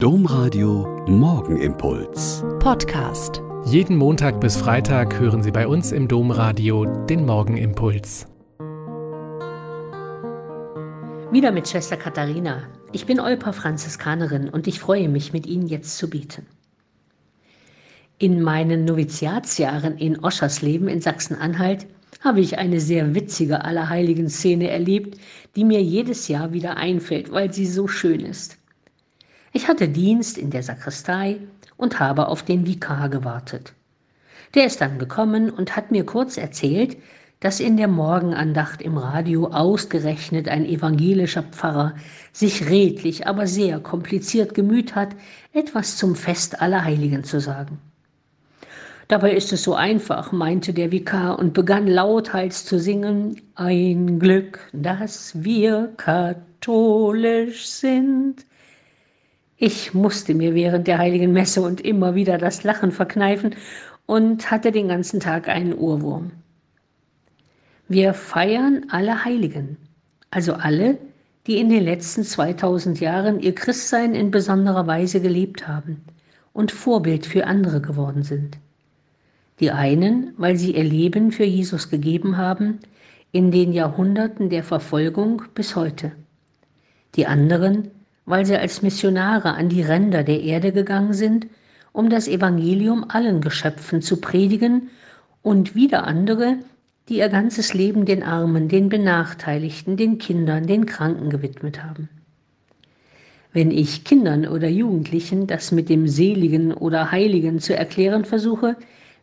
Domradio Morgenimpuls. Podcast. Jeden Montag bis Freitag hören Sie bei uns im Domradio den Morgenimpuls. Wieder mit Schwester Katharina. Ich bin Olpa Franziskanerin und ich freue mich, mit Ihnen jetzt zu beten. In meinen Noviziatsjahren in Oschersleben in Sachsen-Anhalt habe ich eine sehr witzige Allerheiligen-Szene erlebt, die mir jedes Jahr wieder einfällt, weil sie so schön ist. Ich hatte Dienst in der Sakristei und habe auf den Vikar gewartet. Der ist dann gekommen und hat mir kurz erzählt, dass in der Morgenandacht im Radio ausgerechnet ein evangelischer Pfarrer sich redlich, aber sehr kompliziert gemüht hat, etwas zum Fest aller Heiligen zu sagen. Dabei ist es so einfach, meinte der Vikar und begann lauthals zu singen, ein Glück, dass wir katholisch sind. Ich musste mir während der heiligen Messe und immer wieder das Lachen verkneifen und hatte den ganzen Tag einen Ohrwurm. Wir feiern alle Heiligen, also alle, die in den letzten 2000 Jahren ihr Christsein in besonderer Weise gelebt haben und Vorbild für andere geworden sind. Die einen, weil sie ihr Leben für Jesus gegeben haben, in den Jahrhunderten der Verfolgung bis heute. Die anderen, weil sie als Missionare an die Ränder der Erde gegangen sind, um das Evangelium allen Geschöpfen zu predigen, und wieder andere, die ihr ganzes Leben den Armen, den Benachteiligten, den Kindern, den Kranken gewidmet haben. Wenn ich Kindern oder Jugendlichen das mit dem Seligen oder Heiligen zu erklären versuche,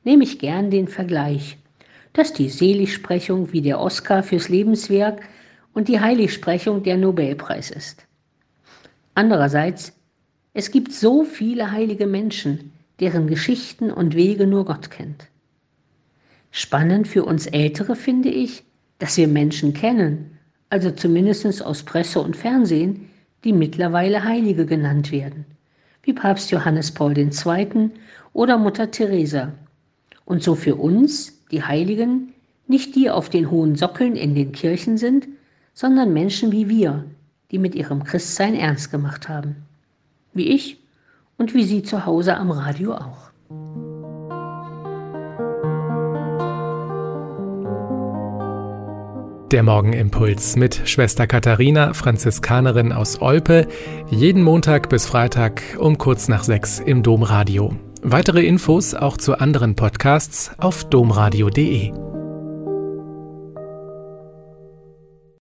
nehme ich gern den Vergleich, dass die Seligsprechung wie der Oscar fürs Lebenswerk und die Heiligsprechung der Nobelpreis ist. Andererseits, es gibt so viele heilige Menschen, deren Geschichten und Wege nur Gott kennt. Spannend für uns Ältere finde ich, dass wir Menschen kennen, also zumindest aus Presse und Fernsehen, die mittlerweile Heilige genannt werden, wie Papst Johannes Paul II. oder Mutter Teresa. Und so für uns, die Heiligen, nicht die auf den hohen Sockeln in den Kirchen sind, sondern Menschen wie wir, die mit ihrem Christsein ernst gemacht haben. Wie ich und wie Sie zu Hause am Radio auch. Der Morgenimpuls mit Schwester Katharina, Franziskanerin aus Olpe, jeden Montag bis Freitag um kurz nach sechs im Domradio. Weitere Infos auch zu anderen Podcasts auf domradio.de.